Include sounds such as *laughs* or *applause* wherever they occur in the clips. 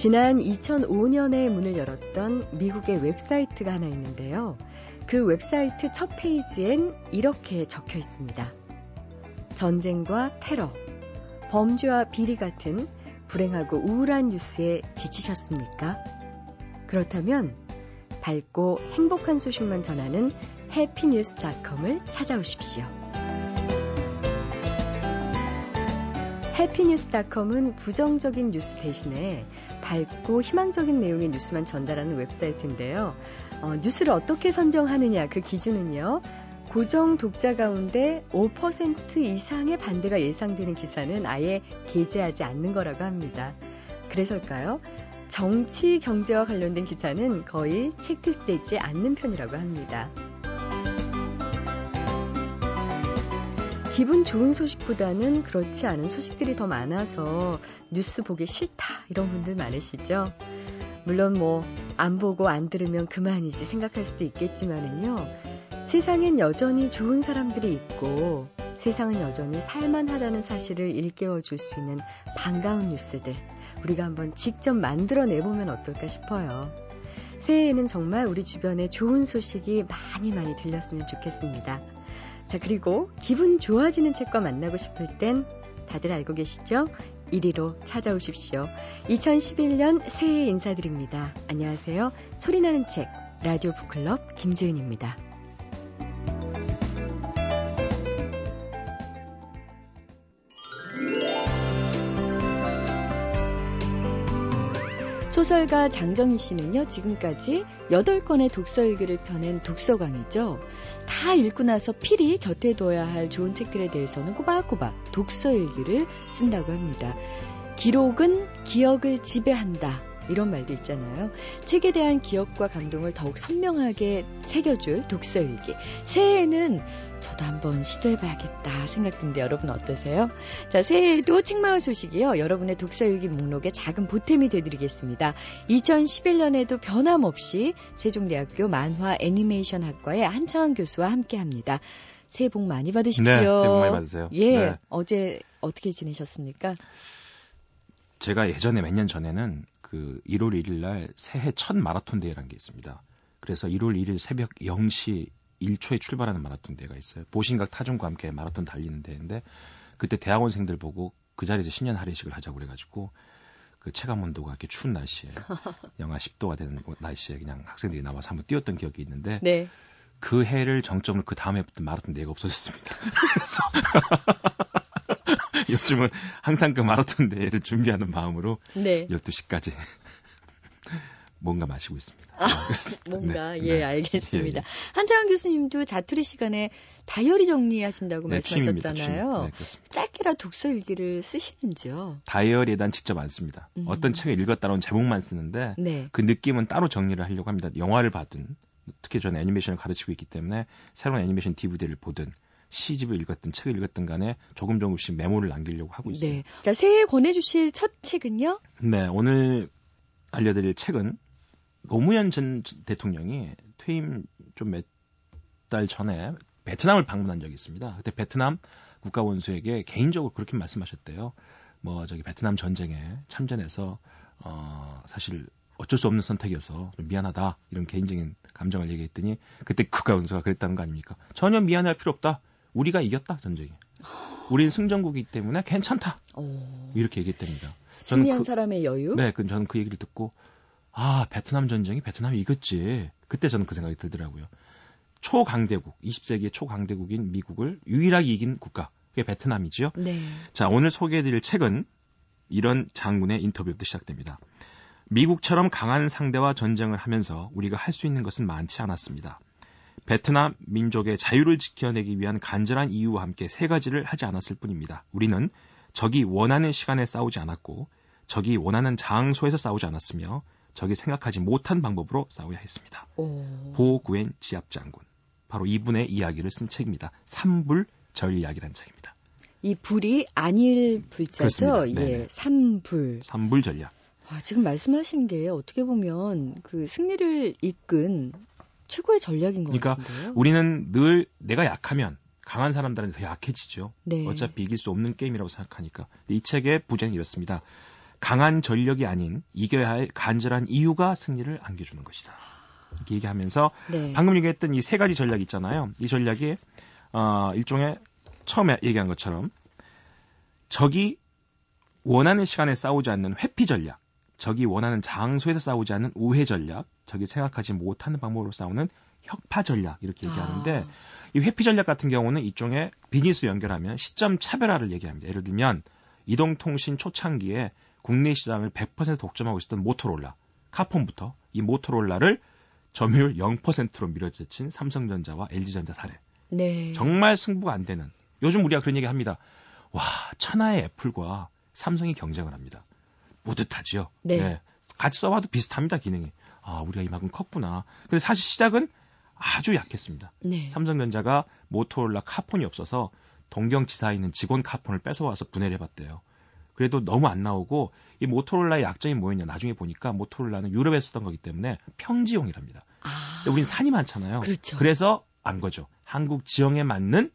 지난 2005년에 문을 열었던 미국의 웹사이트가 하나 있는데요. 그 웹사이트 첫 페이지엔 이렇게 적혀 있습니다. 전쟁과 테러, 범죄와 비리 같은 불행하고 우울한 뉴스에 지치셨습니까? 그렇다면 밝고 행복한 소식만 전하는 HappyNews.com을 찾아오십시오. 해피뉴스닷컴은 부정적인 뉴스 대신에 밝고 희망적인 내용의 뉴스만 전달하는 웹사이트인데요. 어, 뉴스를 어떻게 선정하느냐 그 기준은요. 고정 독자 가운데 5% 이상의 반대가 예상되는 기사는 아예 게재하지 않는 거라고 합니다. 그래서일까요? 정치, 경제와 관련된 기사는 거의 채택되지 않는 편이라고 합니다. 기분 좋은 소식보다는 그렇지 않은 소식들이 더 많아서 뉴스 보기 싫다 이런 분들 많으시죠? 물론 뭐 안 보고 안 들으면 그만이지 생각할 수도 있겠지만은요. 세상엔 여전히 좋은 사람들이 있고 세상은 여전히 살만하다는 사실을 일깨워 줄 수 있는 반가운 뉴스들 우리가 한번 직접 만들어 내보면 어떨까 싶어요. 새해에는 정말 우리 주변에 좋은 소식이 많이 많이 들렸으면 좋겠습니다. 자, 그리고 기분 좋아지는 책과 만나고 싶을 땐 다들 알고 계시죠? 1위로 찾아오십시오. 2011년 새해 인사드립니다. 안녕하세요. 소리나는 책, 라디오 북클럽 김지은입니다. 소설가 장정희 씨는요, 지금까지 8권의 독서일기를 펴낸 독서광이죠. 다 읽고 나서 필히 곁에 둬야 할 좋은 책들에 대해서는 꼬박꼬박 독서일기를 쓴다고 합니다. 기록은 기억을 지배한다. 이런 말도 있잖아요. 책에 대한 기억과 감동을 더욱 선명하게 새겨줄 독서일기. 새해에는 저도 한번 시도해봐야겠다 생각 드는데 여러분 어떠세요? 자, 새해에도 책마을 소식이요. 여러분의 독서일기 목록에 작은 보탬이 되드리겠습니다. 2011년에도 변함없이 세종대학교 만화 애니메이션 학과의 한창원 교수와 함께 합니다. 새해 복 많이 받으십시오. 네, 새해 복 많이 받으세요. 예, 네. 어제 어떻게 지내셨습니까? 제가 예전에 몇 년 전에는 그 1월 1일 날 새해 첫 마라톤 대회라는 게 있습니다. 그래서 1월 1일 새벽 0시 1초에 출발하는 마라톤 대회가 있어요. 보신각 타종과 함께 마라톤 달리는 대회인데 그때 대학원생들 보고 그 자리에서 신년 할인식을 하자고 그래가지고 그 체감 온도가 이렇게 추운 날씨에 *laughs* 영하 10도가 되는 날씨에 그냥 학생들이 나와서 한번 뛰었던 기억이 있는데 네. 그 해를 정점으로 그 다음에 부터 마라톤 대회가 없어졌습니다. *laughs* 그래서 *laughs* 요즘은 항상 그 마라톤 대회를 준비하는 마음으로 네. 12시까지 *laughs* 뭔가 마시고 있습니다. 아, *laughs* 뭔가 네. 예 네. 알겠습니다. 예, 예. 한창원 교수님도 자투리 시간에 다이어리 정리하신다고 네, 말씀하셨잖아요. 네, 짧게라 독서 일기를 쓰시는지요? 다이어리에 단 직접 안 씁니다. 음. 어떤 책을 읽었다는 제목만 쓰는데 네. 그 느낌은 따로 정리를 하려고 합니다. 영화를 봐든 특히 저는 애니메이션을 가르치고 있기 때문에 새로운 애니메이션 DVD를 보든 시집을 읽었든 책을 읽었든 간에 조금 조금씩 메모를 남기려고 하고 있어요. 네. 자, 새해 권해주실 첫 책은요? 네, 오늘 알려드릴 책은 노무현 전 대통령이 퇴임 좀 몇 달 전에 베트남을 방문한 적이 있습니다. 그때 베트남 국가 원수에게 개인적으로 그렇게 말씀하셨대요. 뭐 저기 베트남 전쟁에 참전해서 어 사실 어쩔 수 없는 선택이어서 좀 미안하다 이런 개인적인 감정을 얘기했더니 그때 국가 원수가 그랬다는 거 아닙니까? 전혀 미안할 필요 없다. 우리가 이겼다 전쟁에. 우리는 승전국이기 때문에 괜찮다. 오. 이렇게 얘기했답니다. 승리한 그, 사람의 여유? 네, 그, 저는 그 얘기를 듣고 아 베트남 전쟁이 베트남이 이겼지. 그때 저는 그 생각이 들더라고요. 초강대국, 20세기의 초강대국인 미국을 유일하게 이긴 국가. 그게 베트남이지요. 네. 자, 오늘 소개해드릴 책은 이런 장군의 인터뷰부터 시작됩니다. 미국처럼 강한 상대와 전쟁을 하면서 우리가 할 수 있는 것은 많지 않았습니다. 베트남 민족의 자유를 지켜내기 위한 간절한 이유와 함께 세 가지를 하지 않았을 뿐입니다. 우리는 적이 원하는 시간에 싸우지 않았고 적이 원하는 장소에서 싸우지 않았으며 적이 생각하지 못한 방법으로 싸워야 했습니다. 오. 보구엔 지압 장군. 바로 이분의 이야기를 쓴 책입니다. 삼불 전략이라는 책입니다. 이 불이 안일 불자죠? 예, 삼불. 삼불 전략. 와, 지금 말씀하신 게 어떻게 보면 그 승리를 이끈 최고의 전략인 것 그러니까 같은데요. 우리는 늘 내가 약하면 강한 사람들한테 더 약해지죠. 네. 어차피 이길 수 없는 게임이라고 생각하니까. 이 책의 부제는 이렇습니다. 강한 전력이 아닌 이겨야 할 간절한 이유가 승리를 안겨주는 것이다. 이렇게 얘기하면서 네. 방금 얘기했던 이 세 가지 전략 있잖아요. 이 전략이 어, 일종의 처음에 얘기한 것처럼 적이 원하는 시간에 싸우지 않는 회피 전략, 적이 원하는 장소에서 싸우지 않는 우회 전략, 적이 생각하지 못하는 방법으로 싸우는 혁파 전략 이렇게 얘기하는데 아. 이 회피 전략 같은 경우는 이쪽에 비즈니스 연결하면 시점 차별화를 얘기합니다. 예를 들면 이동통신 초창기에 국내 시장을 100% 독점하고 있었던 모토롤라, 카폰부터 이 모토롤라를 점유율 0%로 밀어제친 삼성전자와 LG전자 사례. 네. 정말 승부가 안 되는. 요즘 우리가 그런 얘기 합니다. 와, 천하의 애플과 삼성이 경쟁을 합니다. 뿌듯하지요. 네. 네. 같이 써봐도 비슷합니다, 기능이. 아, 우리가 이만큼 컸구나. 근데 사실 시작은 아주 약했습니다. 네. 삼성전자가 모토롤라 카폰이 없어서 동경지사에 있는 직원 카폰을 뺏어와서 분해를 해봤대요. 그래도 너무 안 나오고 이 모토롤라의 약점이 뭐였냐 나중에 보니까 모토롤라는 유럽에 쓰던 거기 때문에 평지용이랍니다. 아. 우린 산이 많잖아요. 그렇죠. 그래서 안 거죠. 한국 지형에 맞는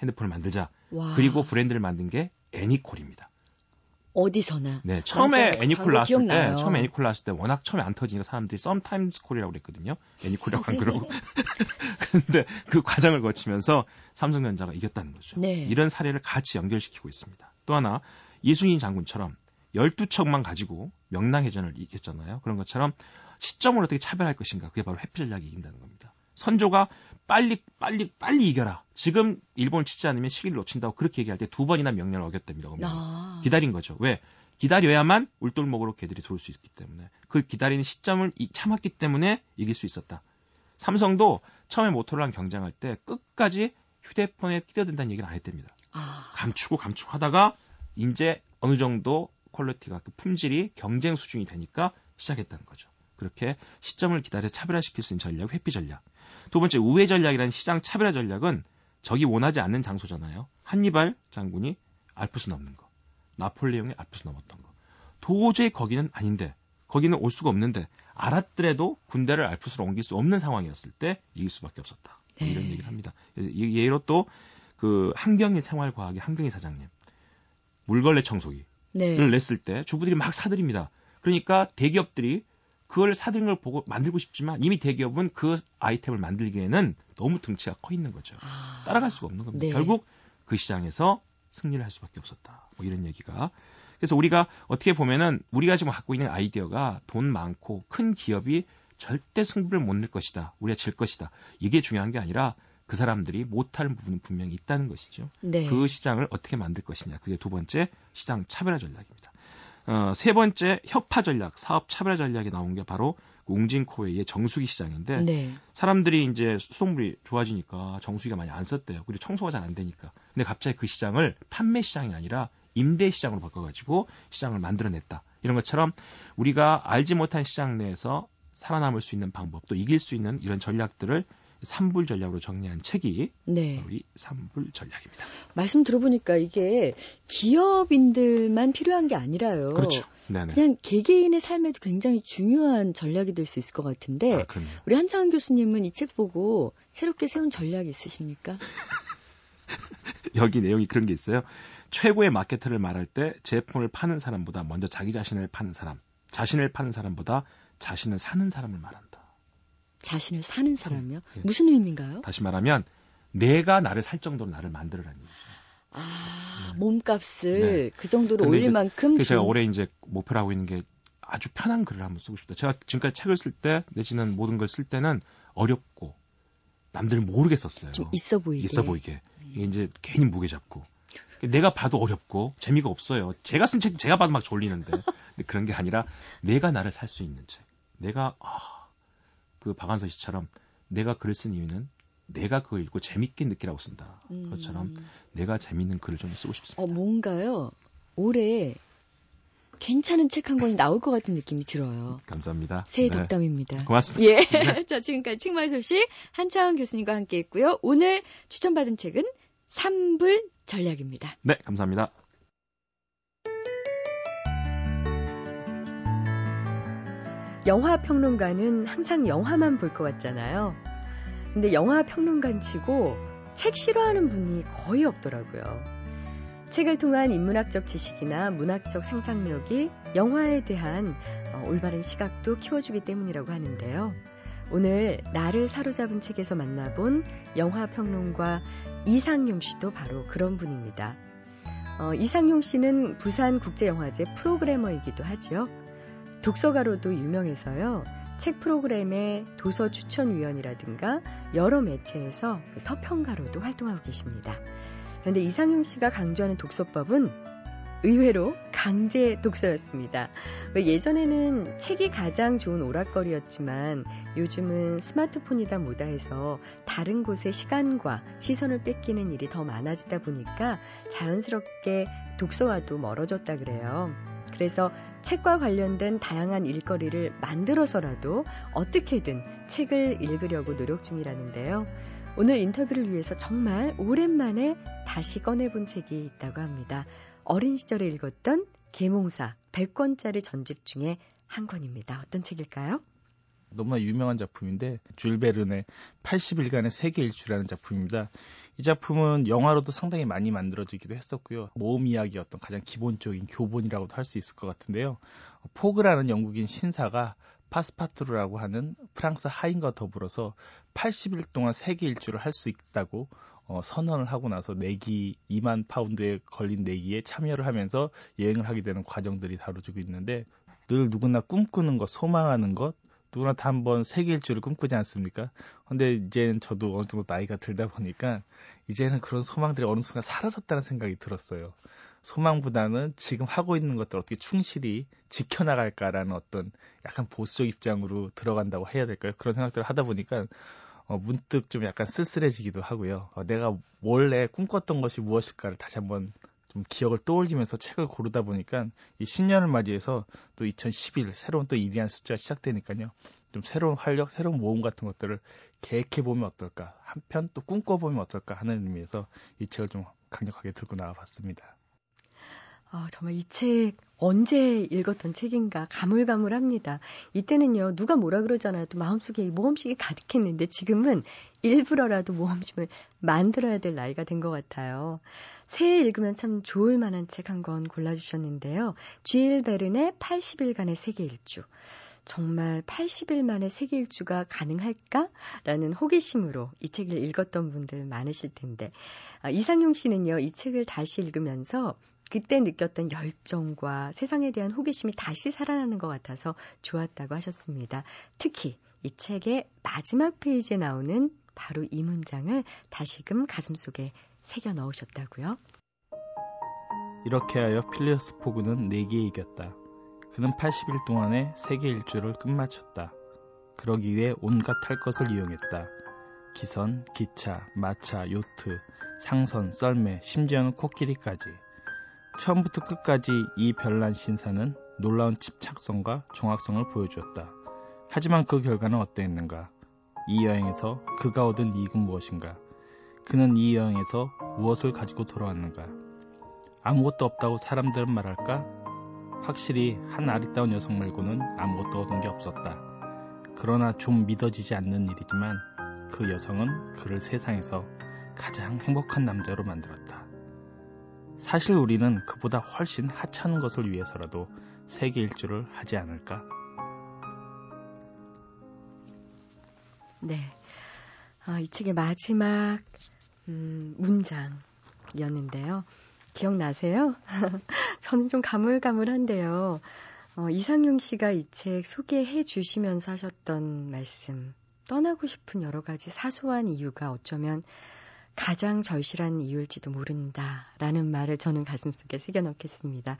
핸드폰을 만들자. 와. 그리고 브랜드를 만든 게 애니콜입니다. 어디서나. 네, 처음에 애니콜 나왔을 기억나요. 때, 처음에 애니콜 나왔을 때 워낙 처음에 안 터지니까 사람들이 썸타임스 콜이라고 그랬거든요. 애니콜이라고 안 그러고. 근데 그 과정을 거치면서 삼성전자가 이겼다는 거죠. 네. 이런 사례를 같이 연결시키고 있습니다. 또 하나, 이순신 장군처럼 12척만 가지고 명랑해전을 이겼잖아요. 그런 것처럼 시점을 어떻게 차별할 것인가. 그게 바로 회피 전략이 이긴다는 겁니다. 선조가 빨리 빨리 빨리 이겨라. 지금 일본을 치지 않으면 시기를 놓친다고 그렇게 얘기할 때 두 번이나 명령을 어겼답니다. 아. 기다린 거죠. 왜? 기다려야만 울돌목으로 개들이 들어올 수 있기 때문에 그 기다리는 시점을 참았기 때문에 이길 수 있었다. 삼성도 처음에 모토로라랑 경쟁할 때 끝까지 휴대폰에 끼어든다는 얘기를 안 했답니다. 아. 감추고 감추고 하다가 이제 어느 정도 quality가 그 품질이 경쟁 수준이 되니까 시작했다는 거죠. 그렇게 시점을 기다려 차별화시킬 수 있는 전략, 회피 전략. 두 번째 우회 전략이라는 시장 차별화 전략은 적이 원하지 않는 장소잖아요. 한니발 장군이 알프스 넘는 거. 나폴레옹이 알프스 넘었던 거. 도저히 거기는 아닌데 거기는 올 수가 없는데 알았더라도 군대를 알프스로 옮길 수 없는 상황이었을 때 이길 수밖에 없었다. 네. 이런 얘기를 합니다. 그래서 예로 또 그 한경희 생활과학의 한경희 사장님 물걸레 청소기를 네. 냈을 때 주부들이 막 사들입니다. 그러니까 대기업들이 그걸 사들인 걸 보고 만들고 싶지만 이미 대기업은 그 아이템을 만들기에는 너무 등치가 커 있는 거죠. 아, 따라갈 수가 없는 겁니다. 네. 결국 그 시장에서 승리를 할 수밖에 없었다. 뭐 이런 얘기가. 그래서 우리가 어떻게 보면은 우리가 지금 갖고 있는 아이디어가 돈 많고 큰 기업이 절대 승부를 못 낼 것이다. 우리가 질 것이다. 이게 중요한 게 아니라 그 사람들이 못할 부분은 분명히 있다는 것이죠. 네. 그 시장을 어떻게 만들 것이냐. 그게 두 번째 시장 차별화 전략입니다. 어, 세 번째 혁파 전략, 사업 차별화 전략이 나온 게 바로 웅진코웨이의 정수기 시장인데 네. 사람들이 이제 수돗물이 좋아지니까 정수기가 많이 안 썼대요. 그리고 청소가 잘 안 되니까. 근데 갑자기 그 시장을 판매 시장이 아니라 임대 시장으로 바꿔가지고 시장을 만들어냈다. 이런 것처럼 우리가 알지 못한 시장 내에서 살아남을 수 있는 방법, 또 이길 수 있는 이런 전략들을 삼불 전략으로 정리한 책이 네. 우리 삼불 전략입니다. 말씀 들어보니까 이게 기업인들만 필요한 게 아니라요. 그렇죠. 네네. 그냥 개개인의 삶에도 굉장히 중요한 전략이 될 수 있을 것 같은데 아, 우리 한창원 교수님은 이 책 보고 새롭게 세운 전략 있으십니까? *laughs* 여기 내용이 그런 게 있어요. 최고의 마케터를 말할 때 제품을 파는 사람보다 먼저 자기 자신을 파는 사람, 자신을 파는 사람보다 자신을 사는 사람을 말한다. 자신을 사는 사람이요? 네. 무슨 의미인가요? 다시 말하면 내가 나를 살 정도로 나를 만들어라는 얘기죠. 아, 네. 몸값을 네. 그 정도로 올릴 만큼. 제가 올해 이제 목표로 하고 있는 게 아주 편한 글을 한번 쓰고 싶다. 제가 지금까지 책을 쓸 때, 내지는 모든 걸 쓸 때는 어렵고, 남들 모르게 썼어요. 좀 있어 보이게. 있어 보이게. 이게 이제 괜히 무게 잡고. 내가 봐도 어렵고, 재미가 없어요. 제가 쓴 책, 제가 봐도 막 졸리는데. *laughs* 근데 그런 게 아니라, 내가 나를 살 수 있는 책. 내가, 아, 그 박한서 씨처럼 내가 글을 쓴 이유는 내가 그걸 읽고 재밌게 느끼라고 쓴다. 음. 그것처럼 내가 재밌는 글을 좀 쓰고 싶습니다. 어, 뭔가요? 올해 괜찮은 책 한 권이 나올 것 같은 느낌이 들어요. 감사합니다. 새해 네. 덕담입니다. 고맙습니다. 예. 네. *laughs* 자, 지금까지 책마을 소식 한차원 교수님과 함께 했고요. 오늘 추천받은 책은 삼불 전략입니다. 네, 감사합니다. 영화 평론가는 항상 영화만 볼 것 같잖아요. 근데 영화 평론가 치고 책 싫어하는 분이 거의 없더라고요. 책을 통한 인문학적 지식이나 문학적 상상력이 영화에 대한 어, 올바른 시각도 키워주기 때문이라고 하는데요. 오늘 나를 사로잡은 책에서 만나본 영화 평론가 이상용 씨도 바로 그런 분입니다. 어, 이상용 씨는 부산국제영화제 프로그래머이기도 하죠. 독서가로도 유명해서요. 책 프로그램의 도서 추천위원이라든가 여러 매체에서 그 서평가로도 활동하고 계십니다. 그런데 이상용 씨가 강조하는 독서법은 의외로 강제 독서였습니다. 예전에는 책이 가장 좋은 오락거리였지만 요즘은 스마트폰이다 뭐다 해서 다른 곳에 시간과 시선을 뺏기는 일이 더 많아지다 보니까 자연스럽게 독서와도 멀어졌다 그래요. 그래서 책과 관련된 다양한 일거리를 만들어서라도 어떻게든 책을 읽으려고 노력 중이라는데요. 오늘 인터뷰를 위해서 정말 오랜만에 다시 꺼내본 책이 있다고 합니다. 어린 시절에 읽었던 계몽사 100권짜리 전집 중에 한 권입니다. 어떤 책일까요? 너무나 유명한 작품인데 쥘 베른의 80일간의 세계 일주라는 작품입니다. 이 작품은 영화로도 상당히 많이 만들어지기도 했었고요. 모험 이야기 어떤 가장 기본적인 교본이라고도 할 수 있을 것 같은데요. 포그라는 영국인 신사가 파스파르투라고 하는 프랑스 하인과 더불어서 80일 동안 세계 일주를 할 수 있다고 어, 선언을 하고 나서 내기 2만 파운드에 걸린 내기에 참여를 하면서 여행을 하게 되는 과정들이 다뤄지고 있는데 늘 누구나 꿈꾸는 것, 소망하는 것, 누구나 다 한번 세계 일주를 꿈꾸지 않습니까? 근데 이제는 저도 어느 정도 나이가 들다 보니까 이제는 그런 소망들이 어느 순간 사라졌다는 생각이 들었어요. 소망보다는 지금 하고 있는 것들 어떻게 충실히 지켜나갈까라는 어떤 약간 보수적 입장으로 들어간다고 해야 될까요? 그런 생각들을 하다 보니까 어, 문득 좀 약간 쓸쓸해지기도 하고요. 어, 내가 원래 꿈꿨던 것이 무엇일까를 다시 한번 좀 기억을 떠올리면서 책을 고르다 보니까 이 신년을 맞이해서 또 2011 새로운 또 이리한 숫자가 시작되니까요. 좀 새로운 활력, 새로운 모험 같은 것들을 계획해 보면 어떨까, 한편 또 꿈꿔 보면 어떨까 하는 의미에서 이 책을 좀 강력하게 들고 나와 봤습니다. 아, 정말 이 책 언제 읽었던 책인가 가물가물합니다. 이때는요 누가 뭐라 그러잖아요. 또 마음속에 모험심이 가득했는데 지금은 일부러라도 모험심을 만들어야 될 나이가 된 것 같아요. 새해 읽으면 참 좋을 만한 책 한 권 골라주셨는데요. 쥐일 베른의 80일간의 세계 일주. 정말 80일 만에 세계 일주가 가능할까? 라는 호기심으로 이 책을 읽었던 분들 많으실 텐데, 아, 이상용 씨는요, 이 책을 다시 읽으면서 그때 느꼈던 열정과 세상에 대한 호기심이 다시 살아나는 것 같아서 좋았다고 하셨습니다. 특히 이 책의 마지막 페이지에 나오는 바로 이 문장을 다시금 가슴속에 새겨 넣으셨다고요. 이렇게 하여 필리어스 포그는 4개 이겼다. 그는 80일 동안에 세계 일주를 끝마쳤다. 그러기 위해 온갖 할 것을 이용했다. 기선, 기차, 마차, 요트, 상선, 썰매, 심지어는 코끼리까지. 처음부터 끝까지 이 별난 신사는 놀라운 집착성과 정확성을 보여주었다. 하지만 그 결과는 어떠했는가? 이 여행에서 그가 얻은 이익은 무엇인가? 그는 이 여행에서 무엇을 가지고 돌아왔는가? 아무것도 없다고 사람들은 말할까? 확실히 한 아리따운 여성 말고는 아무것도 얻은 게 없었다. 그러나 좀 믿어지지 않는 일이지만 그 여성은 그를 세상에서 가장 행복한 남자로 만들었다. 사실 우리는 그보다 훨씬 하찮은 것을 위해서라도 세계 일주를 하지 않을까? 네. 아, 이 책의 마지막 음, 문장이었는데요. 기억나세요? *laughs* 저는 좀 가물가물한데요. 어, 이상용 씨가 이 책 소개해 주시면서 하셨던 말씀, 떠나고 싶은 여러 가지 사소한 이유가 어쩌면 가장 절실한 이유일지도 모른다. 라는 말을 저는 가슴속에 새겨넣겠습니다.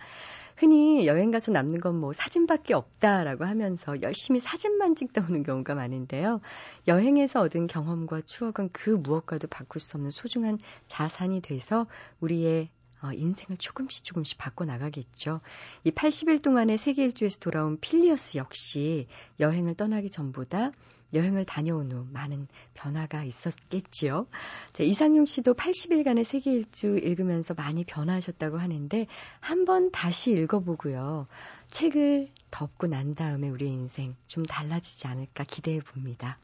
흔히 여행 가서 남는 건 뭐 사진밖에 없다라고 하면서 열심히 사진만 찍다 오는 경우가 많은데요. 여행에서 얻은 경험과 추억은 그 무엇과도 바꿀 수 없는 소중한 자산이 돼서 우리의 어, 인생을 조금씩 조금씩 바꿔 나가겠죠. 이 80일 동안의 세계 일주에서 돌아온 필리어스 역시 여행을 떠나기 전보다 여행을 다녀온 후 많은 변화가 있었겠지요. 자, 이상용 씨도 80일간의 세계 일주 읽으면서 많이 변화하셨다고 하는데 한번 다시 읽어보고요. 책을 덮고 난 다음에 우리의 인생 좀 달라지지 않을까 기대해 봅니다.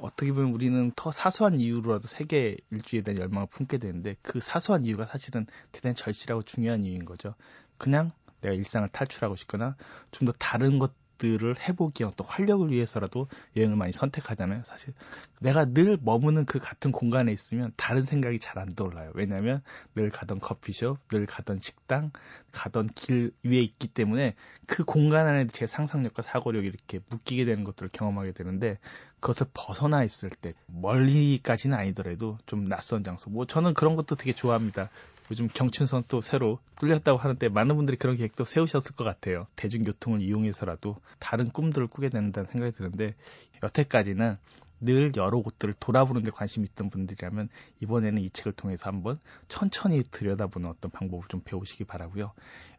어떻게 보면 우리는 더 사소한 이유로라도 세계 일주에 대한 열망을 품게 되는데 그 사소한 이유가 사실은 대단히 절실하고 중요한 이유인 거죠. 그냥 내가 일상을 탈출하고 싶거나 좀 더 다른 것 것들을 해보기 어떤 활력을 위해서라도 여행을 많이 선택하잖아요. 사실 내가 늘 머무는 그 같은 공간에 있으면 다른 생각이 잘 안 떠올라요. 왜냐하면 늘 가던 커피숍, 늘 가던 식당, 가던 길 위에 있기 때문에 그 공간 안에 제 상상력과 사고력이 이렇게 묶이게 되는 것들을 경험하게 되는데 그것을 벗어나 있을 때 멀리까지는 아니더라도 좀 낯선 장소. 뭐 저는 그런 것도 되게 좋아합니다. 요즘 경춘선 또 새로 뚫렸다고 하는데 많은 분들이 그런 계획도 세우셨을 것 같아요. 대중교통을 이용해서라도 다른 꿈들을 꾸게 된다는 생각이 드는데 여태까지는 늘 여러 곳들을 돌아보는 데 관심이 있던 분들이라면 이번에는 이 책을 통해서 한번 천천히 들여다보는 어떤 방법을 좀 배우시기 바라고요.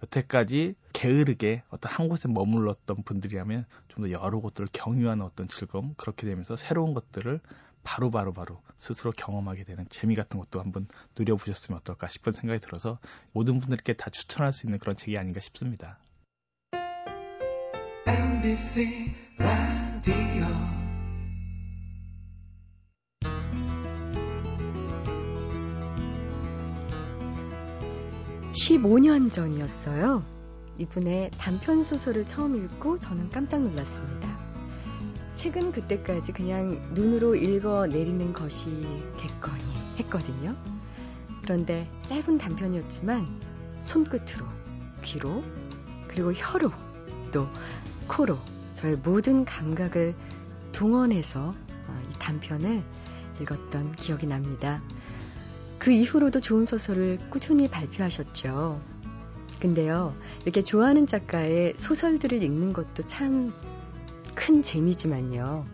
여태까지 게으르게 어떤 한 곳에 머물렀던 분들이라면 좀 더 여러 곳들을 경유하는 어떤 즐거움 그렇게 되면서 새로운 것들을 바로바로바로 바로 바로 스스로 경험하게 되는 재미 같은 것도 한번 누려보셨으면 어떨까 싶은 생각이 들어서 모든 분들께 다 추천할 수 있는 그런 책이 아닌가 싶습니다. MBC 라디오 15년 전이었어요. 이분의 단편 소설을 처음 읽고 저는 깜짝 놀랐습니다. 책은 그때까지 그냥 눈으로 읽어 내리는 것이 됐거니 했거든요. 그런데 짧은 단편이었지만 손끝으로, 귀로, 그리고 혀로, 또 코로 저의 모든 감각을 동원해서 어, 이 단편을 읽었던 기억이 납니다. 그 이후로도 좋은 소설을 꾸준히 발표하셨죠. 근데요, 이렇게 좋아하는 작가의 소설들을 읽는 것도 참 큰 재미지만요.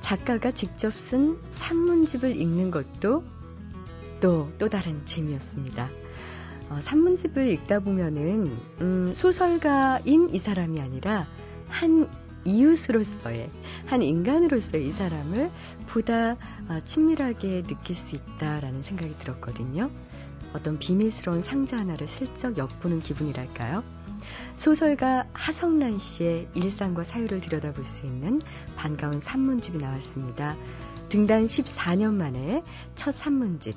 작가가 직접 쓴 산문집을 읽는 것도 또, 또 다른 재미였습니다. 어, 산문집을 읽다 보면은, 음, 소설가인 이 사람이 아니라 한 이웃으로서의, 한 인간으로서의 이 사람을 보다 어, 친밀하게 느낄 수 있다라는 생각이 들었거든요. 어떤 비밀스러운 상자 하나를 슬쩍 엿보는 기분이랄까요? 소설가 하성란 씨의 일상과 사유를 들여다볼 수 있는 반가운 산문집이 나왔습니다. 등단 14년 만에 첫 산문집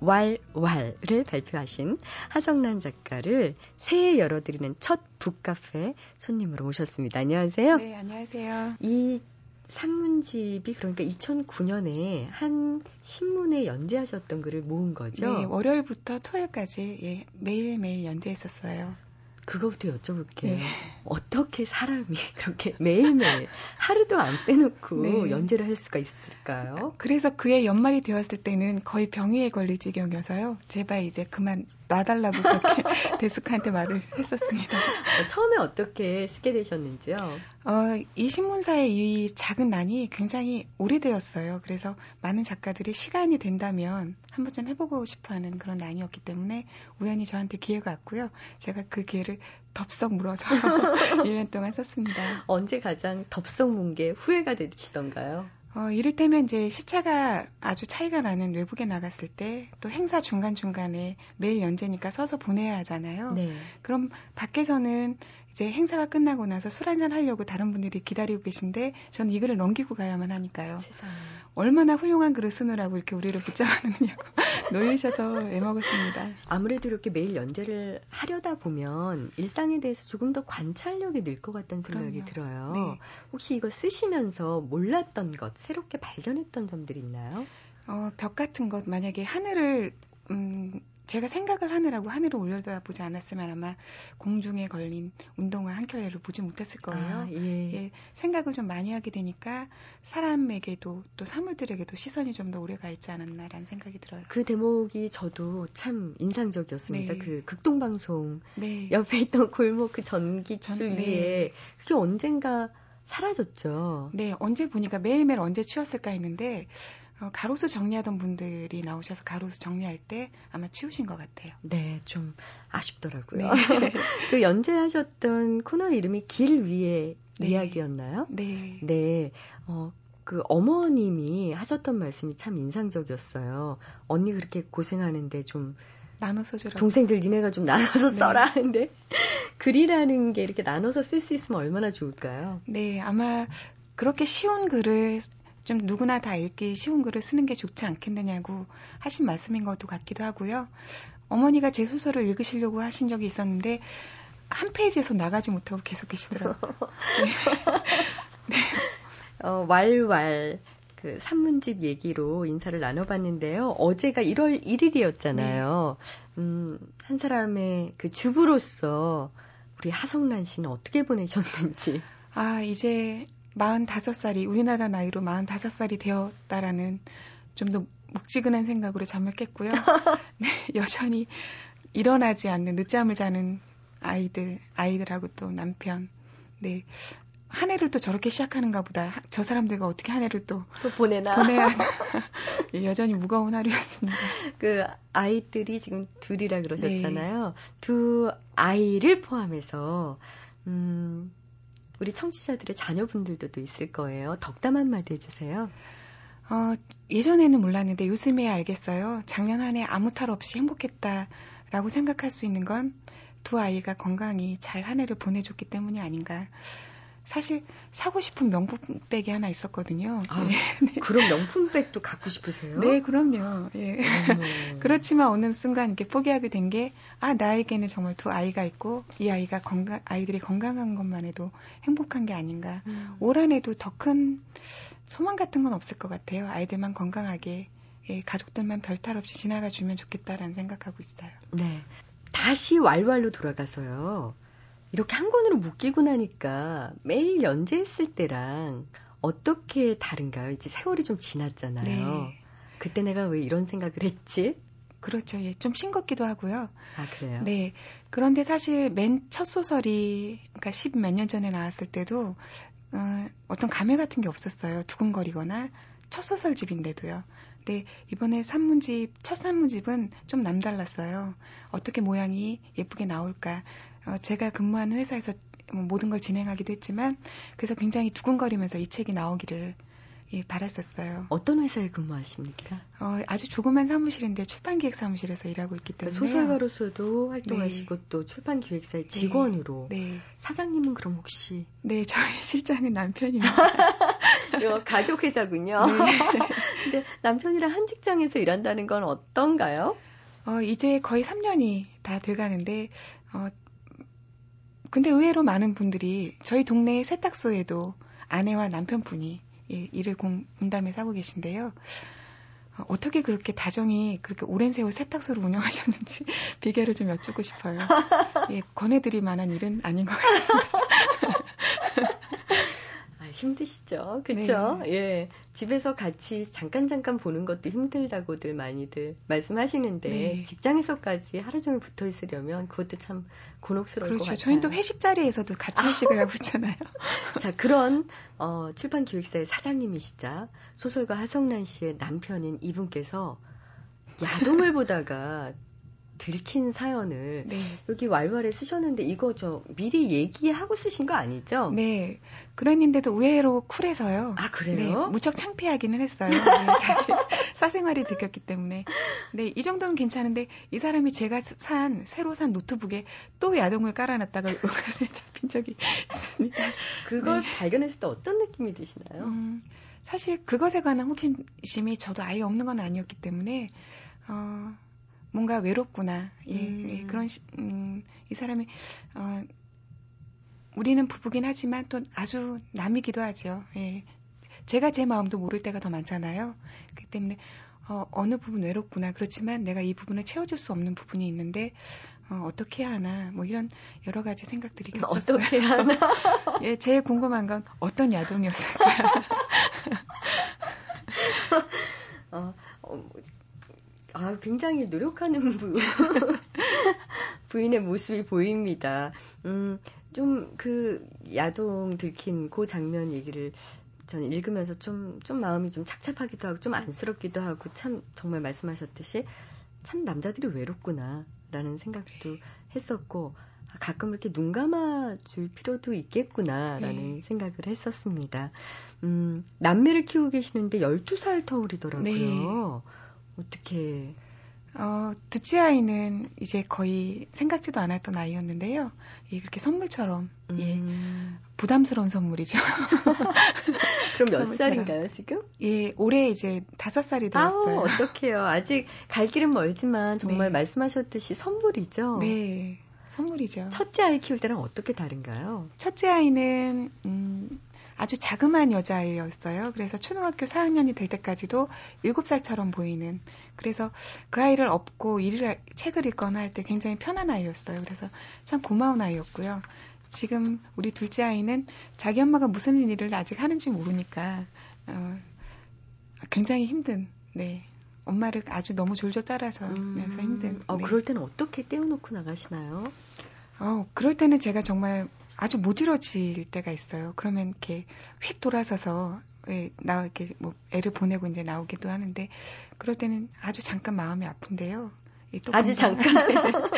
왈왈을 발표하신 하성란 작가를 새해 열어드리는 첫 북카페 손님으로 모셨습니다. 안녕하세요. 네, 안녕하세요. 이 산문집이 그러니까 2009년에 한 신문에 연재하셨던 글을 모은 거죠? 네, 월요일부터 토요일까지 예, 매일매일 연재했었어요. 그거부터 여쭤볼게요. 네. 어떻게 사람이 *laughs* 그렇게 매일매일 하루도 안 빼놓고 네. 연재를 할 수가 있을까요? 그래서 그의 연말이 되었을 때는 거의 병위에 걸릴 지경이어서요. 제발 이제 그만 놔달라고 그렇게 *laughs* 데스크한테 말을 했었습니다. 어, 처음에 어떻게 쓰게 되셨는지요? 어, 이 신문사의 이 작은 난이 굉장히 오래되었어요. 그래서 많은 작가들이 시간이 된다면 한 번쯤 해보고 싶어 하는 그런 난이었기 때문에 우연히 저한테 기회가 왔고요. 제가 그 기회를 덥석 물어서 *laughs* 1년 동안 썼습니다. 언제 가장 덥석 문 게 후회가 되시던가요? 어, 이를테면 이제 시차가 아주 차이가 나는 외국에 나갔을 때 또 행사 중간중간에 매일 연재니까 서서 보내야 하잖아요. 네. 그럼 밖에서는 이제 행사가 끝나고 나서 술 한잔 하려고 다른 분들이 기다리고 계신데 저는 이 글을 넘기고 가야만 하니까요. 세상에. 얼마나 훌륭한 글을 쓰느라고 이렇게 우리를 붙잡아느냐고 *laughs* 놀리셔서 애먹었습니다. 아무래도 이렇게 매일 연재를 하려다 보면 일상에 대해서 조금 더 관찰력이 늘 것 같다는 생각이 그럼요. 들어요. 네. 혹시 이거 쓰시면서 몰랐던 것, 새롭게 발견했던 점들이 있나요? 어, 벽 같은 것, 만약에 하늘을 음, 제가 생각을 하느라고 하늘을 올려다보지 않았으면 아마 공중에 걸린 운동화 한 켤레를 보지 못했을 거예요. 아, 예. 예. 생각을 좀 많이 하게 되니까 사람에게도 또 사물들에게도 시선이 좀 더 오래 가 있지 않았나라는 생각이 들어요. 그 대목이 저도 참 인상적이었습니다. 네. 그 극동방송 네. 옆에 있던 골목 그 전기줄 전, 네. 위에 그게 언젠가 사라졌죠. 네, 언제 보니까 매일매일 언제 치웠을까 했는데 어, 가로수 정리하던 분들이 나오셔서 가로수 정리할 때 아마 치우신 것 같아요. 네, 좀 아쉽더라고요. 네. *laughs* 그 연재하셨던 코너 이름이 길 위의 네. 이야기였나요? 네. 네. 어, 그 어머님이 하셨던 말씀이 참 인상적이었어요. 언니 그렇게 고생하는데 좀 나눠서 주라. 동생들 니네가 좀 나눠서 네. 써라 하는데 글이라는 게 이렇게 나눠서 쓸 수 있으면 얼마나 좋을까요? 네, 아마 그렇게 쉬운 글을 좀 누구나 다 읽기 쉬운 글을 쓰는 게 좋지 않겠느냐고 하신 말씀인 것도 같기도 하고요. 어머니가 제 소설을 읽으시려고 하신 적이 있었는데 한 페이지에서 나가지 못하고 계속 계시더라고요. 네. *laughs* 네. 어, 왈왈 그 산문집 얘기로 인사를 나눠봤는데요. 어제가 1월 1일이었잖아요. 네. 음, 한 사람의 그 주부로서 우리 하성란 씨는 어떻게 보내셨는지. 아, 이제 45살이, 우리나라 나이로 45살이 되었다라는 좀 더 묵직한 생각으로 잠을 깼고요. *laughs* 네, 여전히 일어나지 않는 늦잠을 자는 아이들, 아이들하고 또 남편. 네. 한 해를 또 저렇게 시작하는가 보다. 저 사람들과 어떻게 한 해를 또, 또 보내나. 보내야 *laughs* 예, 여전히 무거운 하루였습니다. 그 아이들이 지금 둘이라 그러셨잖아요. 네. 두 아이를 포함해서, 음, 우리 청취자들의 자녀분들도 또 있을 거예요. 덕담 한마디 해주세요. 어, 예전에는 몰랐는데 요즘에 알겠어요. 작년 한 해 아무 탈 없이 행복했다라고 생각할 수 있는 건 두 아이가 건강히 잘 한 해를 보내줬기 때문이 아닌가. 사실 사고 싶은 명품백이 하나 있었거든요. 아, 네. *laughs* 네. 그런 명품백도 갖고 싶으세요? 네, 그럼요. 예. *laughs* 그렇지만 어느 순간 이렇게 포기하게 된 게, 아, 나에게는 정말 두 아이가 있고, 이 아이가 건강, 아이들이 건강한 것만 해도 행복한 게 아닌가. 음. 올 한 해도 더 큰 소망 같은 건 없을 것 같아요. 아이들만 건강하게, 예, 가족들만 별탈 없이 지나가 주면 좋겠다라는 생각하고 있어요. 네. 다시 왈왈로 돌아가서요. 이렇게 한 권으로 묶이고 나니까 매일 연재했을 때랑 어떻게 다른가요? 이제 세월이 좀 지났잖아요. 네. 그때 내가 왜 이런 생각을 했지? 그렇죠. 예, 좀 싱겁기도 하고요. 아, 그래요? 네. 그런데 사실 맨 첫 소설이, 그러니까 십 몇 년 전에 나왔을 때도, 어, 어떤 감회 같은 게 없었어요. 두근거리거나, 첫 소설집인데도요. 근데 이번에 산문집, 첫 산문집은 좀 남달랐어요. 어떻게 모양이 예쁘게 나올까. 어, 제가 근무하는 회사에서 뭐 모든 걸 진행하기도 했지만 그래서 굉장히 두근거리면서 이 책이 나오기를 예, 바랐었어요. 어떤 회사에 근무하십니까? 어, 아주 조그만 사무실인데 출판기획 사무실에서 일하고 있기 때문에 소설가로서도 활동하시고 네. 또 출판기획사의 네. 직원으로. 네. 네. 사장님은 그럼 혹시? 네, 저희 *laughs* 실장은 남편입니다. *laughs* 가족 회사군요. 네. *laughs* 근데 남편이랑 한 직장에서 일한다는 건 어떤가요? 어, 이제 거의 3년이 다 돼가는데 어, 근데 의외로 많은 분들이 저희 동네 세탁소에도 아내와 남편분이 예, 일을 공, 분담해서 하고 계신데요. 어, 어떻게 그렇게 다정히 그렇게 오랜 세월 세탁소를 운영하셨는지 *laughs* 비결을 좀 여쭙고 싶어요. 예, 권해드릴 만한 일은 아닌 것 같습니다. 힘드시죠? 그쵸? 네. 예. 집에서 같이 잠깐 잠깐 보는 것도 힘들다고들 많이들 말씀하시는데 네. 직장에서까지 하루 종일 붙어 있으려면 그것도 참 곤혹스러울 그렇죠. 것 같아요. 저희는 또 회식 자리에서도 같이 회식을 하고 있잖아요. *laughs* 자, 그런 어, 출판 기획사의 사장님이시자 소설가 하성란 씨의 남편인 이분께서 야동을 보다가 들킨 사연을 네. 여기 왈왈에 쓰셨는데 이거 저 미리 얘기하고 쓰신 거 아니죠? 네. 그랬는데도 의외로 쿨해서요. 아, 그래요? 네. 무척 창피하기는 했어요. *laughs* 네, 자기 *laughs* 사생활이 들켰기 때문에. 네, 이 정도는 괜찮은데 이 사람이 제가 산 새로 산 노트북에 또 야동을 깔아놨다가 *laughs* 의관을 잡힌 적이 있습니다. 그걸 네. 발견했을 때 어떤 느낌이 드시나요? 음, 사실 그것에 관한 호기심이 저도 아예 없는 건 아니었기 때문에 어 뭔가 외롭구나. 예, 음. 예 그런 시, 음, 이 사람이 어, 우리는 부부긴 하지만 또 아주 남이기도 하죠. 예. 제가 제 마음도 모를 때가 더 많잖아요. 그렇기 때문에 어, 어느 부분 외롭구나. 그렇지만 내가 이 부분을 채워줄 수 없는 부분이 있는데 어, 어떻게 해야 하나 뭐 이런 여러 가지 생각들이 겹쳤어요. 어떻게 하나? *laughs* 예, 제일 궁금한 건 어떤 야동이었을까? *laughs* 어, 어, 아, 굉장히 노력하는 *laughs* 부, 부인의 모습이 보입니다. 음, 좀 그 야동 들킨 그 장면 얘기를 저는 읽으면서 좀, 좀 마음이 좀 착잡하기도 하고 좀 안쓰럽기도 하고 참 정말 말씀하셨듯이 참 남자들이 외롭구나 라는 생각도 했었고 가끔 이렇게 눈 감아 줄 필요도 있겠구나라는 네. 생각을 했었습니다. 음, 남매를 키우고 계시는데 12살 터울이더라고요. 네. 어떻게 어, 둘째 아이는 이제 거의 생각지도 않았던 아이였는데요. 예, 그렇게 선물처럼, 예, 음. 부담스러운 선물이죠. *laughs* 그럼 몇 살인가요, 지금? 예, 올해 이제 다섯 살이 되었어요. 아우, 어떡해요. 아직 갈 길은 멀지만 정말 네. 말씀하셨듯이 선물이죠? 네, 선물이죠. 첫째 아이 키울 때랑 어떻게 다른가요? 첫째 아이는, 음, 아주 자그마한 여자아이였어요. 그래서 초등학교 4학년이 될 때까지도 7살처럼 보이는. 그래서 그 아이를 업고 일을, 책을 읽거나 할 때 굉장히 편한 아이였어요. 그래서 참 고마운 아이였고요. 지금 우리 둘째 아이는 자기 엄마가 무슨 일을 아직 하는지 모르니까, 어, 굉장히 힘든, 네. 엄마를 아주 너무 졸졸 따라서 음, 힘든. 어, 네. 그럴 때는 어떻게 떼어놓고 나가시나요? 어, 그럴 때는 제가 정말 아주 모질어질 때가 있어요. 그러면 이렇게 휙 돌아서서 예, 나 이렇게 뭐 애를 보내고 이제 나오기도 하는데 그럴 때는 아주 잠깐 마음이 아픈데요. 예, 아주 잠깐. *laughs*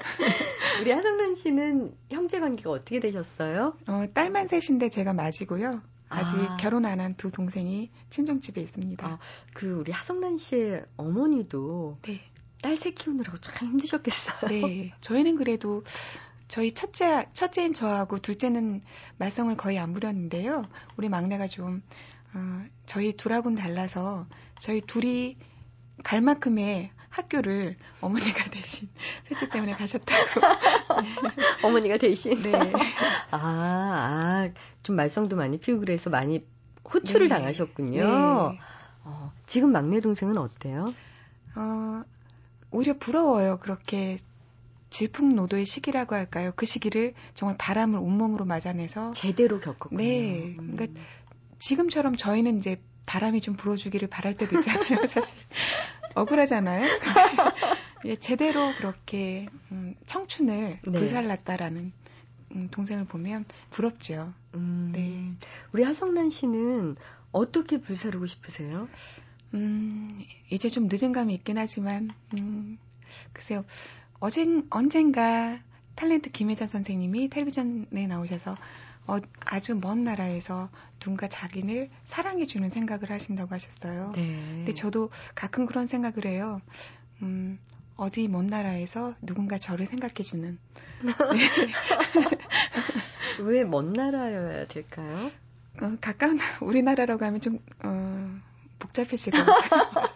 *laughs* 우리 하성란 씨는 형제 관계가 어떻게 되셨어요? 어, 딸만 셋인데 제가 맞이고요. 아직 아. 결혼 안 한 두 동생이 친정집에 있습니다. 아, 그 우리 하성란 씨의 어머니도 네. 딸셋 키우느라고 참 힘드셨겠어요. 네. 저희는 그래도 저희 첫째, 첫째인 저하고 둘째는 말썽을 거의 안 부렸는데요. 우리 막내가 좀, 어, 저희 둘하고는 달라서 저희 둘이 갈 만큼의 학교를 *laughs* 어머니가 대신 *laughs* 셋째 때문에 가셨다고. *laughs* 어머니가 대신? 네. 아, 아, 좀 말썽도 많이 피우고 그래서 많이 호출을 네. 당하셨군요. 네. 어, 지금 막내 동생은 어때요? 어, 오히려 부러워요. 그렇게 질풍노도의 시기라고 할까요? 그 시기를 정말 바람을 온몸으로 맞아내서 제대로 겪었군요. 네. 그러니까 지금처럼 저희는 이제 바람이 좀 불어주기를 바랄 때도 있잖아요. *laughs* 사실 억울하잖아요. *laughs* 예, 제대로 그렇게 음, 청춘을 네. 불살랐다라는 음, 동생을 보면 부럽죠. 음, 네. 우리 하성란 씨는 어떻게 불사르고 싶으세요? 음, 이제 좀 늦은 감이 있긴 하지만, 음, 글쎄요. 어젠, 언젠가 탤런트 김혜자 선생님이 텔레비전에 나오셔서 어, 아주 먼 나라에서 누군가 자기를 사랑해주는 생각을 하신다고 하셨어요. 네. 근데 저도 가끔 그런 생각을 해요. 음, 어디 먼 나라에서 누군가 저를 생각해주는. *laughs* 네. 왜먼 나라여야 될까요? 어, 가까운 *laughs* 우리나라라고 하면 좀 어, 복잡해질 것 같아요.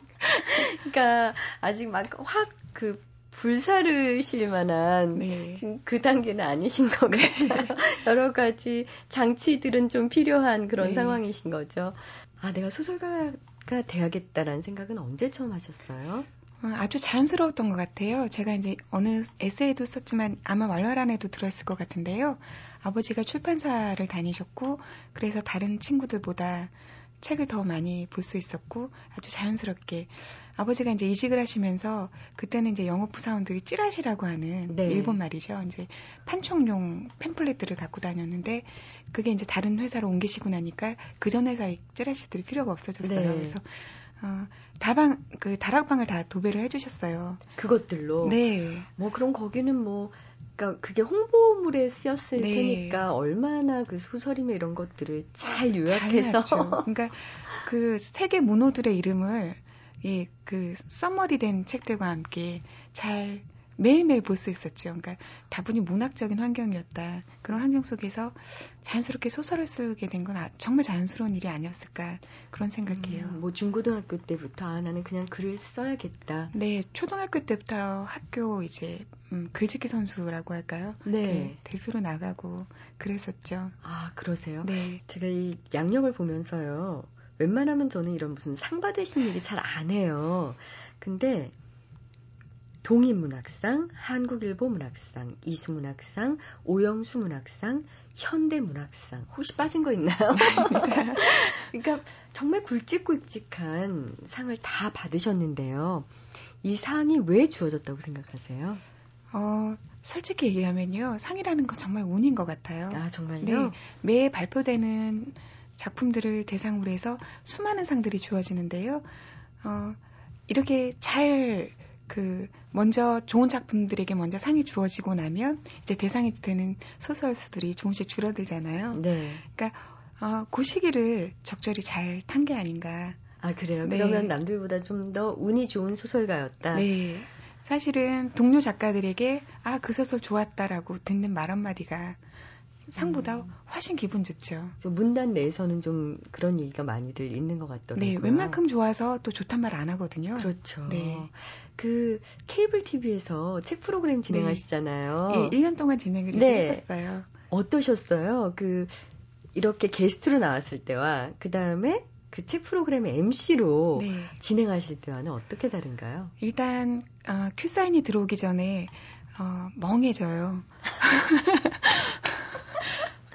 *laughs* 그러니까 아직 막 확 그 불사르실 만한 네. 지금 그 단계는 아니신 것 네. 같아요. *laughs* 여러 가지 장치들은 좀 필요한 그런 네. 상황이신 거죠. 아, 내가 소설가가 돼야겠다라는 생각은 언제 처음 하셨어요? 어, 아주 자연스러웠던 것 같아요. 제가 이제 어느 에세이도 썼지만 아마 왈왈안에도 들어있을 것 같은데요. 아버지가 출판사를 다니셨고 그래서 다른 친구들보다 책을 더 많이 볼 수 있었고 아주 자연스럽게 아버지가 이제 이직을 하시면서 그때는 이제 영업부 사원들이 찌라시라고 하는 네. 일본 말이죠. 이제 판촉용 팸플렛들을 갖고 다녔는데 그게 이제 다른 회사로 옮기시고 나니까 그 전 회사의 찌라시들이 필요가 없어졌어요. 네. 그래서 어, 다방 그 다락방을 다 도배를 해주셨어요. 그것들로. 네. 뭐 그럼 거기는 뭐 그러니까 그게 홍보물에 쓰였을 네. 테니까 얼마나 그 소설이나 이런 것들을 잘 요약해서 잘 그러니까 그 세계 문호들의 이름을 이그 써머리된 책들과 함께 잘 매일매일 볼 수 있었죠. 그러니까 다분히 문학적인 환경이었다. 그런 환경 속에서 자연스럽게 소설을 쓰게 된건 아, 정말 자연스러운 일이 아니었을까 그런 생각해요. 음, 뭐 중고등학교 때부터 아, 나는 그냥 글을 써야겠다. 네, 초등학교 때부터 학교 이제 음, 글짓기 선수라고 할까요? 네. 그 대표로 나가고 그랬었죠. 아 그러세요? 네. 제가 이 양력을 보면서요. 웬만하면 저는 이런 무슨 상 받으신 *laughs* 얘기 잘안 해요. 근데 동인문학상, 한국일보 문학상, 이수문학상, 오영수 문학상, 현대문학상. 혹시 빠진 거 있나요? *laughs* 그러니까 정말 굵직굵직한 상을 다 받으셨는데요. 이 상이 왜 주어졌다고 생각하세요? 어, 솔직히 얘기하면요. 상이라는 건 정말 운인 것 같아요. 아, 정말요? 네. 매 발표되는 작품들을 대상으로 해서 수많은 상들이 주어지는데요. 어, 이렇게 잘 그 먼저 좋은 작품들에게 먼저 상이 주어지고 나면 이제 대상이 되는 소설 수들이 조금씩 줄어들잖아요. 네. 그러니까 어, 그 시기를 적절히 잘 탄 게 아닌가. 아 그래요? 네. 그러면 남들보다 좀 더 운이 좋은 소설가였다. 네. 사실은 동료 작가들에게 아 그 소설 좋았다라고 듣는 말 한마디가 상보다 음. 훨씬 기분 좋죠. 문단 내에서는 좀 그런 얘기가 많이들 있는 것 같더라고요. 네, 웬만큼 좋아서 또 좋단 말 안 하거든요. 그렇죠. 네. 그 케이블 TV에서 책 프로그램 진행하시잖아요. 네. 예, 1년 동안 진행을 네. 했었어요. 어떠셨어요? 그 이렇게 게스트로 나왔을 때와 그 다음에 그 책 프로그램의 MC로 네. 진행하실 때와는 어떻게 다른가요? 일단 어, 큐 사인이 들어오기 전에 어, 멍해져요. *laughs*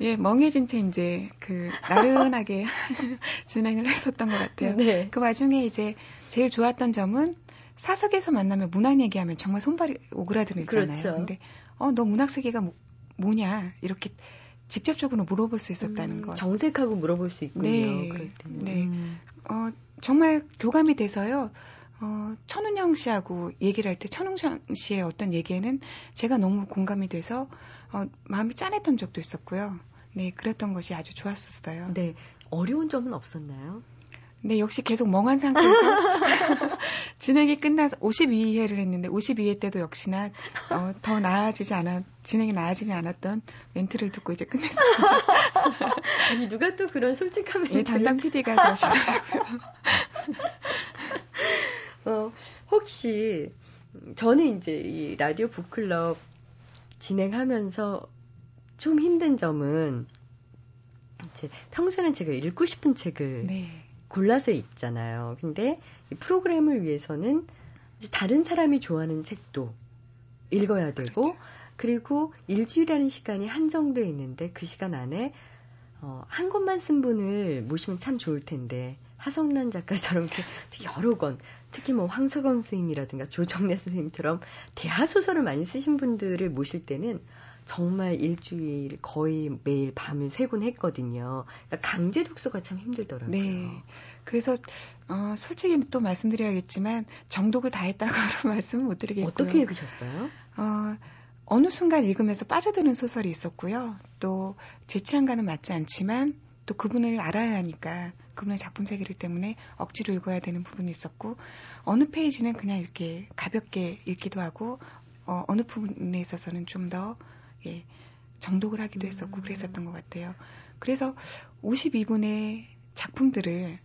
예, 멍해진 채 이제 그 나른하게 *laughs* 진행을 했었던 것 같아요. 네. 그 와중에 이제 제일 좋았던 점은 사석에서 만나면 문학 얘기하면 정말 손발이 오그라들잖아요. 그렇죠. 근데 어, 너 문학 세계가 뭐, 뭐냐 이렇게 직접적으로 물어볼 수 있었다는 음, 거. 정색하고 물어볼 수 있군요. 네. 그럴 때는. 네. 음. 어, 정말 교감이 돼서요. 어, 천운영 씨하고 얘기를 할 때 천운영 씨의 어떤 얘기에는 제가 너무 공감이 돼서 어, 마음이 짠했던 적도 있었고요. 네, 그랬던 것이 아주 좋았었어요. 네. 어려운 점은 없었나요? 네, 역시 계속 멍한 상태에서 *laughs* 진행이 끝나서 52회를 했는데 52회 때도 역시나 어, 더 나아지지 않아 진행이 나아지지 않았던 멘트를 듣고 이제 끝냈습니다. *laughs* 아니 누가 또 그런 솔직한 멘트? 예, 담당 PD가 그러시더라고요. *laughs* 어, 혹시 저는 이제 이 라디오 북클럽 진행하면서 좀 힘든 점은 이제 평소에는 제가 읽고 싶은 책을 네. 골라서 읽잖아요. 근데 이 프로그램을 위해서는 다른 사람이 좋아하는 책도 읽어야 되고 그렇죠. 그리고 일주일이라는 시간이 한정돼 있는데 그 시간 안에 어, 한 권만 쓴 분을 모시면 참 좋을 텐데 하성란 작가처럼 이렇게 여러 권 특히 뭐 황석원 선생님이라든가 조정래 선생님처럼 대하 소설을 많이 쓰신 분들을 모실 때는 정말 일주일 거의 매일 밤을 새곤 했거든요. 그러니까 강제 독서가 참 힘들더라고요. 네. 그래서 어, 솔직히 또 말씀드려야겠지만 정독을 다 했다고 *laughs* 말씀은 못 드리겠고요. 어떻게 읽으셨어요? 어, 어느 순간 읽으면서 빠져드는 소설이 있었고요. 또 제 취향과는 맞지 않지만 또 그분을 알아야 하니까 그분의 작품 세계를 때문에 억지로 읽어야 되는 부분이 있었고 어느 페이지는 그냥 이렇게 가볍게 읽기도 하고 어, 어느 부분에 있어서는 좀더 예, 정독을 하기도 했었고 음. 그랬었던 것 같아요. 그래서 52분의 작품들을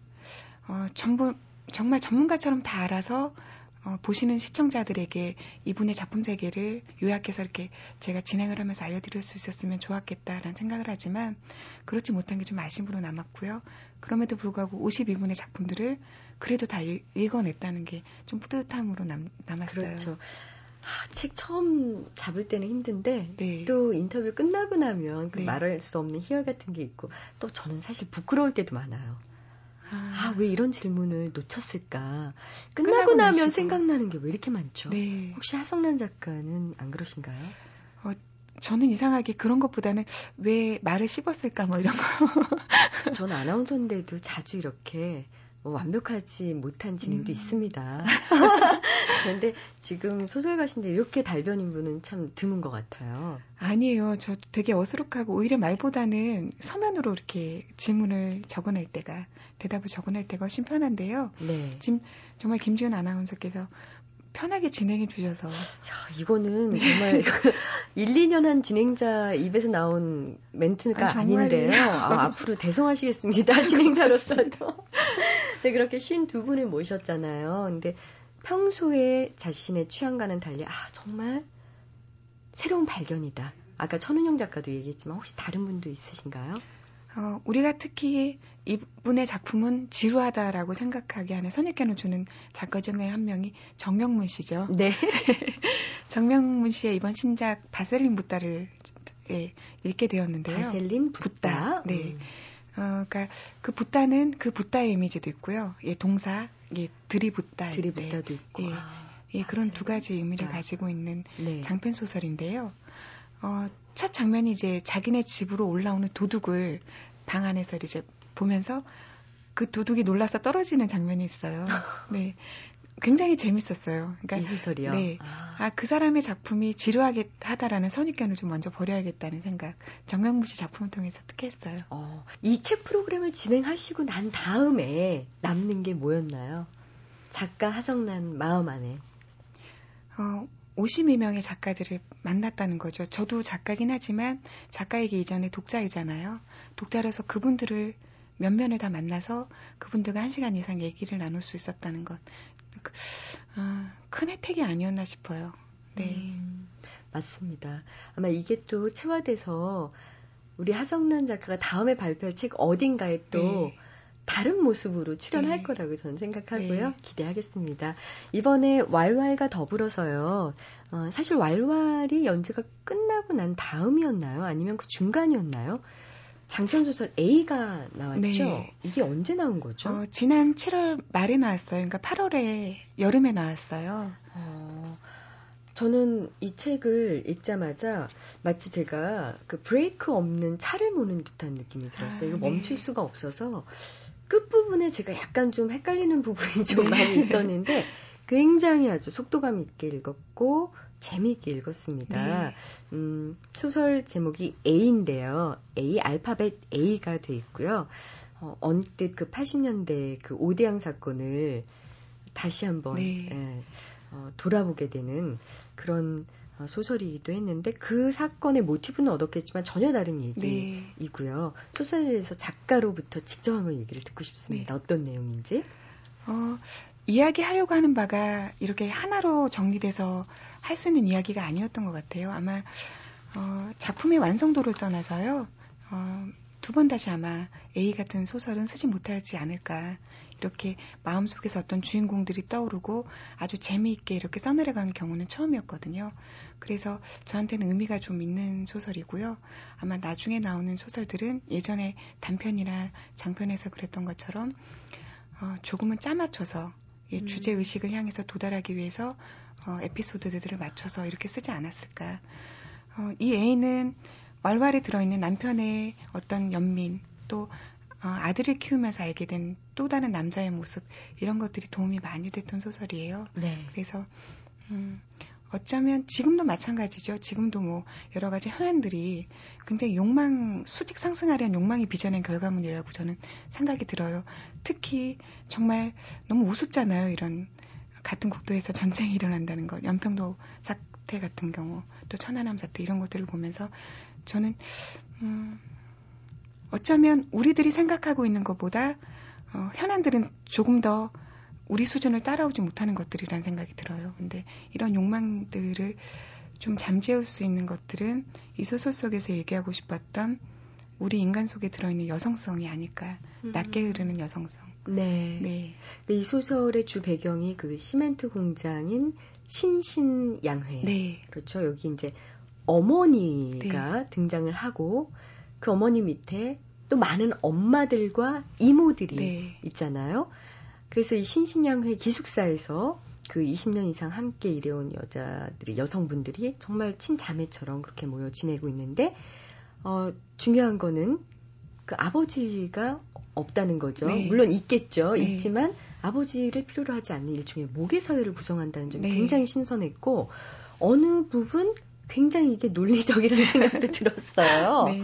어, 전부 정말 전문가처럼 다 알아서 어, 보시는 시청자들에게 이분의 작품 세계를 요약해서 이렇게 제가 진행을 하면서 알려드릴 수 있었으면 좋았겠다라는 생각을 하지만 그렇지 못한 게 좀 아쉬움으로 남았고요. 그럼에도 불구하고 52분의 작품들을 그래도 다 읽, 어냈다는 게 좀 뿌듯함으로 남, 남았어요. 그렇죠. 아, 책 처음 잡을 때는 힘든데 네. 또 인터뷰 끝나고 나면 그 네. 말할 수 없는 희열 같은 게 있고 또 저는 사실 부끄러울 때도 많아요. 아, 왜 이런 질문을 놓쳤을까? 끝나고, 나면 마시고. 생각나는 게 왜 이렇게 많죠? 네. 혹시 하성란 작가는 안 그러신가요? 어, 저는 이상하게 그런 것보다는 왜 말을 씹었을까 뭐 이런 거. 저는 아나운서인데도 자주 이렇게 뭐 완벽하지 못한 진행도 음. 있습니다. *laughs* 그런데 지금 소설가신데 이렇게 달변인 분은 참 드문 것 같아요. 아니에요. 저 되게 어수룩하고 오히려 말보다는 서면으로 이렇게 질문을 적어낼 때가 대답을 적어낼 때가 훨씬 편한데요. 네. 지금 정말 김지훈 아나운서께서 편하게 진행해 주셔서. 야, 이거는 정말 *laughs* 1, 2년 한 진행자 입에서 나온 멘트가 아, 닌데요 아, 앞으로 대성하시겠습니다. *laughs* 진행자로서도. 네, 그렇게 쉰두 분을 모셨잖아요. 근데 평소에 자신의 취향과는 달리, 아, 정말 새로운 발견이다. 아까 천운영 작가도 얘기했지만 혹시 다른 분도 있으신가요? 어, 우리가 특히 이분의 작품은 지루하다라고 생각하게 하는 선입견을 주는 작가 중에 한 명이 정명문 씨죠. 네. *laughs* 정명문 씨의 이번 신작 바셀린 붓다를 예, 읽게 되었는데요. 바셀린 붓다. 네. 음. 어, 그러니까 그 붓다는 그 붓다의 이미지도 있고요. 예, 동사, 예, 들이붓다. 들이붓다도 있고. 예, 예 그런 두 가지 의미를 가지고 있는 네. 장편 소설인데요. 어, 첫 장면이 이제 자기네 집으로 올라오는 도둑을 방 안에서 이제 보면서 그 도둑이 놀라서 떨어지는 장면이 있어요. *laughs* 네. 굉장히 재밌었어요. 그러니까 이 소설이요. 네. 아. 아, 그 사람의 작품이 지루하게 하다라는 선입견을 좀 먼저 버려야겠다는 생각. 정명무 씨 작품을 통해서 특히 했어요. 어, 이 책 프로그램을 진행하시고 난 다음에 남는 게 뭐였나요? 작가 하성난 마음 안에. 어, 52명의 작가들을 만났다는 거죠. 저도 작가긴 하지만 작가이기 이전에 독자이잖아요. 독자로서 그분들을 면면을 다 만나서 그분들과 한 시간 이상 얘기를 나눌 수 있었다는 것. 그, 아, 큰 혜택이 아니었나 싶어요. 네. 음, 맞습니다. 아마 이게 또 체화돼서 우리 하성란 작가가 다음에 발표할 책 어딘가에 또 네. 다른 모습으로 출연할 네. 거라고 저는 생각하고요. 네. 기대하겠습니다. 이번에 왈왈과 더불어서요. 어, 사실 왈왈이 연주가 끝나고 난 다음이었나요? 아니면 그 중간이었나요? 장편 소설 A가 나왔죠. 네. 이게 언제 나온 거죠? 어, 지난 7월 말에 나왔어요. 그러니까 8월에 여름에 나왔어요. 어, 저는 이 책을 읽자마자 마치 제가 그 브레이크 없는 차를 모는 듯한 느낌이 들었어요. 아, 이거 멈출 네. 수가 없어서 끝부분에 제가 약간 좀 헷갈리는 부분이 좀 네. 많이 있었는데 굉장히 아주 속도감 있게 읽었고 재미있게 읽었습니다. 네. 음, 소설 제목이 A인데요. A 알파벳 A가 돼 있고요. 어, 언뜻 그 80년대 그 오대양 사건을 다시 한번 네. 예, 어, 돌아보게 되는 그런 어, 소설이기도 했는데 그 사건의 모티브는 얻었겠지만 전혀 다른 얘기이고요. 네. 소설에 대해서 작가로부터 직접 한번 얘기를 듣고 싶습니다. 네. 어떤 내용인지? 어, 이야기하려고 하는 바가 이렇게 하나로 정리돼서 할 수 있는 이야기가 아니었던 것 같아요. 아마 어, 작품의 완성도를 떠나서요. 어, 두 번 다시 아마 A 같은 소설은 쓰지 못하지 않을까. 이렇게 마음속에서 어떤 주인공들이 떠오르고 아주 재미있게 이렇게 써내려가는 경우는 처음이었거든요. 그래서 저한테는 의미가 좀 있는 소설이고요. 아마 나중에 나오는 소설들은 예전에 단편이나 장편에서 그랬던 것처럼 어, 조금은 짜맞춰서 음. 주제 의식을 향해서 도달하기 위해서 어, 에피소드들을 맞춰서 이렇게 쓰지 않았을까. 어, 이 애인은 왈왈에 들어있는 남편의 어떤 연민 또 어, 아들을 키우면서 알게 된 또 다른 남자의 모습 이런 것들이 도움이 많이 됐던 소설이에요. 네. 그래서 음, 어쩌면 지금도 마찬가지죠. 지금도 뭐 여러 가지 현안들이 굉장히 욕망, 수직 상승하려는 욕망이 빚어낸 결과물이라고 저는 생각이 들어요. 특히 정말 너무 우습잖아요. 이런 같은 국도에서 *laughs* 전쟁이 일어난다는 것. 연평도 사태 같은 경우, 또 천안함 사태 이런 것들을 보면서 저는, 음, 어쩌면 우리들이 생각하고 있는 것보다 어, 현안들은 조금 더 우리 수준을 따라오지 못하는 것들이라는 생각이 들어요. 근데 이런 욕망들을 좀 잠재울 수 있는 것들은 이 소설 속에서 얘기하고 싶었던 우리 인간 속에 들어있는 여성성이 아닐까. 음. 낮게 흐르는 여성성. 네. 네. 이 소설의 주 배경이 그 시멘트 공장인 신신양회. 네. 그렇죠. 여기 이제 어머니가 네. 등장을 하고 그 어머니 밑에 또 많은 엄마들과 이모들이 네. 있잖아요. 그래서 이 신신양회 기숙사에서 그 20년 이상 함께 일해온 여자들이 여성분들이 정말 친자매처럼 그렇게 모여 지내고 있는데 어 중요한 거는 그 아버지가 없다는 거죠. 네. 물론 있겠죠. 네. 있지만 아버지를 필요로 하지 않는 일종의 모계 사회를 구성한다는 점이 네. 굉장히 신선했고 어느 부분 굉장히 이게 논리적이라는 *laughs* 생각도 들었어요. 네.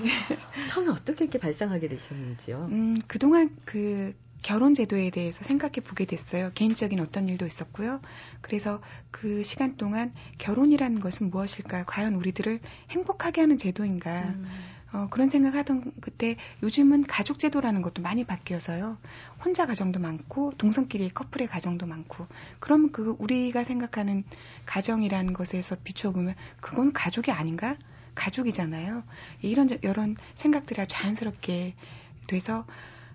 처음에 어떻게 이렇게 발상하게 되셨는지요? 음, 그동안 그 결혼 제도에 대해서 생각해 보게 됐어요. 개인적인 어떤 일도 있었고요. 그래서 그 시간 동안 결혼이라는 것은 무엇일까? 과연 우리들을 행복하게 하는 제도인가? 음. 어, 그런 생각하던 그때 요즘은 가족 제도라는 것도 많이 바뀌어서요. 혼자 가정도 많고 동성끼리 커플의 가정도 많고 그럼 그 우리가 생각하는 가정이라는 것에서 비춰보면 그건 가족이 아닌가? 가족이잖아요. 이런 이런 생각들이 자연스럽게 돼서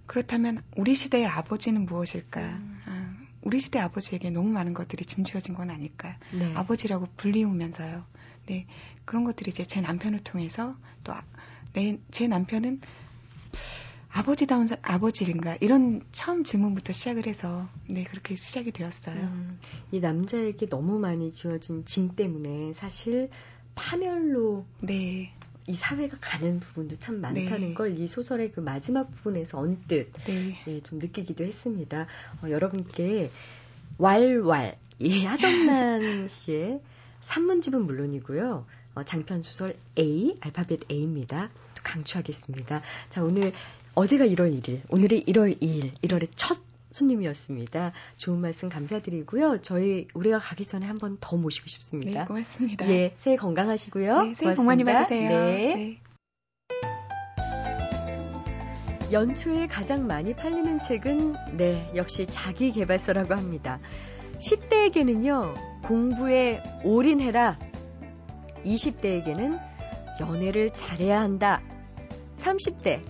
그렇다면 우리 시대의 아버지는 무엇일까? 음. 아, 우리 시대 아버지에게 너무 많은 것들이 짐주어진 건 아닐까? 네. 아버지라고 불리우면서요. 네, 그런 것들이 이제 제 남편을 통해서 또 아, 내, 제 남편은 아버지다운 사, 아버지인가 이런 처음 질문부터 시작을 해서 네 그렇게 시작이 되었어요. 음, 이 남자에게 너무 많이 지어진 짐 때문에 사실 파멸로 네. 이 사회가 가는 부분도 참 많다는 네. 걸이 소설의 그 마지막 부분에서 언뜻 네. 예, 좀 느끼기도 했습니다. 어, 여러분께 왈왈. 예, 하정란 *laughs* 씨의 산문집은 물론이고요. 어, 장편 소설 A, 알파벳 A입니다. 또 강추하겠습니다. 자, 오늘 어제가 1월 1일, 오늘이 1월 2일, 1월의 첫 손님이었습니다. 좋은 말씀 감사드리고요. 저희 우리가 가기 전에 한 번 더 모시고 싶습니다. 네, 고맙습니다. 예, 새해 건강하시고요. 네, 새해 복 많이 받으세요. 네. 네. 연초에 가장 많이 팔리는 책은 네, 역시 자기 개발서라고 합니다. 10대에게는요, 공부에 올인해라. 20대에게는 연애를 잘해야 한다. 30대,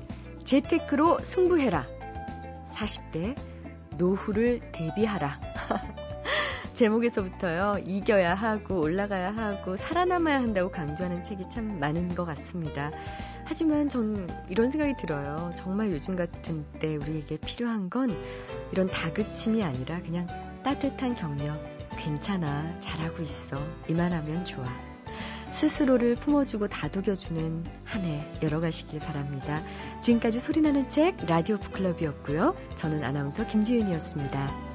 재테크로 승부해라. 40대, 노후를 대비하라. *laughs* 제목에서부터요, 이겨야 하고, 올라가야 하고, 살아남아야 한다고 강조하는 책이 참 많은 것 같습니다. 하지만 전 이런 생각이 들어요. 정말 요즘 같은 때 우리에게 필요한 건 이런 다그침이 아니라 그냥 따뜻한 격려. 괜찮아. 잘하고 있어. 이만하면 좋아. 스스로를 품어주고 다독여주는 한 해 열어가시길 바랍니다. 지금까지 소리나는 책 라디오 북클럽이었고요. 저는 아나운서 김지은이었습니다.